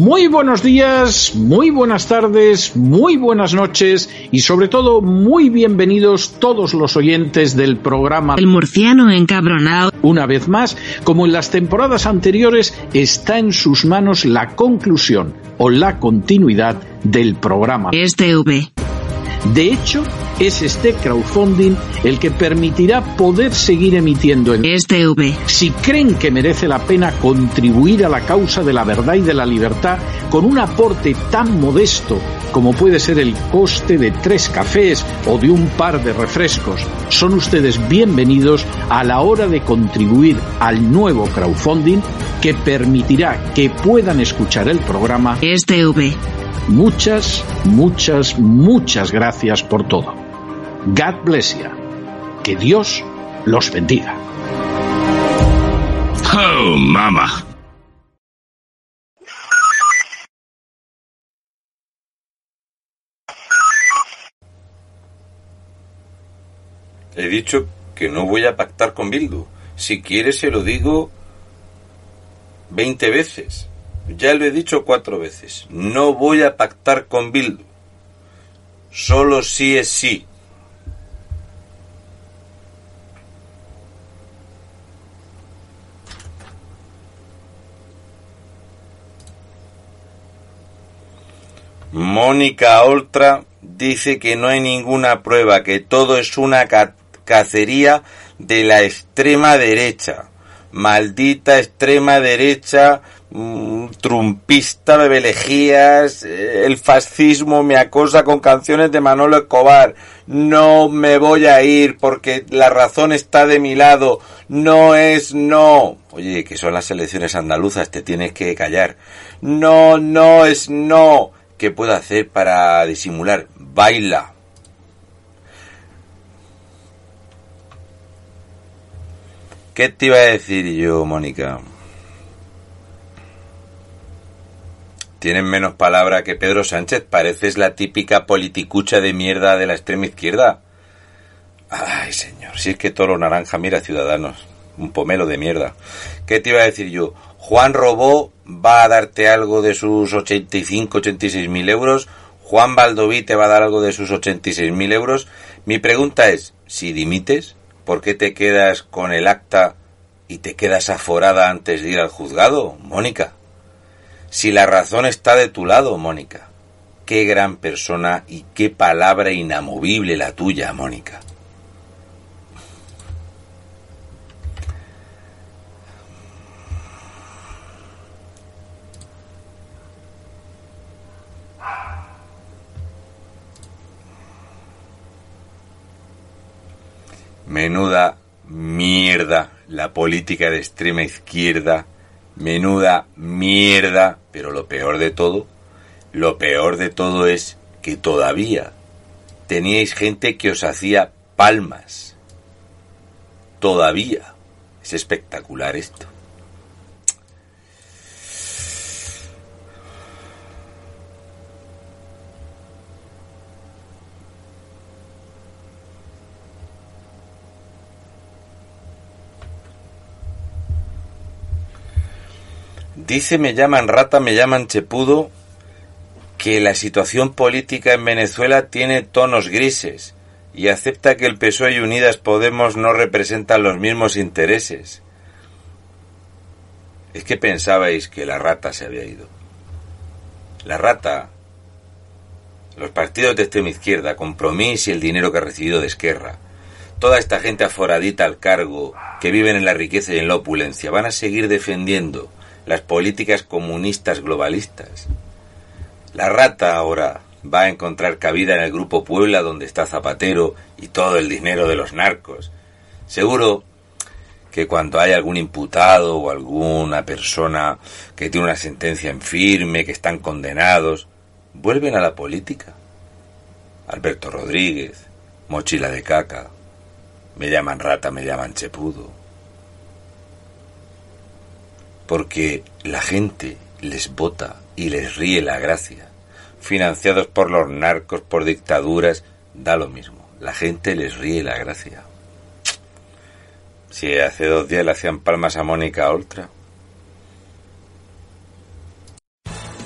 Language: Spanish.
Muy buenos días, muy buenas tardes, muy buenas noches y sobre todo muy bienvenidos todos los oyentes del programa El murciano encabronado. Una vez más, como en las temporadas anteriores, está en sus manos la conclusión o la continuidad del programa. Este V. De hecho, es este crowdfunding el que permitirá poder seguir emitiendo en Este V. si creen que merece la pena contribuir a la causa de la verdad y de la libertad con un aporte tan modesto como puede ser el coste de tres cafés o de un par de refrescos, son ustedes bienvenidos a la hora de contribuir al nuevo crowdfunding que permitirá que puedan escuchar el programa. Este V. Muchas, muchas, muchas gracias por todo. God bless you. Que Dios los bendiga. Oh, mama. He dicho que no voy a pactar con Bildu. Si quiere se lo digo 20 veces. Ya lo he dicho cuatro veces. No voy a pactar con Bildu. Solo sí es sí. Mónica Oltra dice que no hay ninguna prueba, que todo es una ca- cacería de la extrema derecha. Maldita extrema derecha, mm, trumpista, bebelejías, eh, el fascismo me acosa con canciones de Manolo Escobar. No me voy a ir porque la razón está de mi lado. No es no. Oye, que son las elecciones andaluzas, te tienes que callar. No, no es no. ¿Qué puedo hacer para disimular? Baila. ¿Qué te iba a decir yo, Mónica? Tienes menos palabra que Pedro Sánchez. Pareces la típica politicucha de mierda de la extrema izquierda. Ay, señor, si es que todo lo naranja, mira, ciudadanos. Un pomelo de mierda. ¿Qué te iba a decir yo? Juan Robó va a darte algo de sus 85, 86 mil euros. Juan Baldoví te va a dar algo de sus 86 mil euros. Mi pregunta es, si dimites, ¿por qué te quedas con el acta y te quedas aforada antes de ir al juzgado, Mónica? Si la razón está de tu lado, Mónica. Qué gran persona y qué palabra inamovible la tuya, Mónica. Menuda mierda la política de extrema izquierda. Menuda mierda. Pero lo peor de todo, lo peor de todo es que todavía teníais gente que os hacía palmas. Todavía. Es espectacular esto. Dice me llaman rata, me llaman chepudo, que la situación política en Venezuela tiene tonos grises y acepta que el PSOE y Unidas Podemos no representan los mismos intereses. Es que pensabais que la rata se había ido. La rata, los partidos de extrema izquierda, Compromís y el dinero que ha recibido de Esquerra, toda esta gente aforadita al cargo, que viven en la riqueza y en la opulencia, van a seguir defendiendo las políticas comunistas globalistas. La rata ahora va a encontrar cabida en el Grupo Puebla donde está Zapatero y todo el dinero de los narcos. Seguro que cuando hay algún imputado o alguna persona que tiene una sentencia en firme, que están condenados, vuelven a la política. Alberto Rodríguez, mochila de caca, me llaman rata, me llaman chepudo. Porque la gente les vota y les ríe la gracia. Financiados por los narcos, por dictaduras, da lo mismo. La gente les ríe la gracia. Si hace dos días le hacían palmas a Mónica Oltra.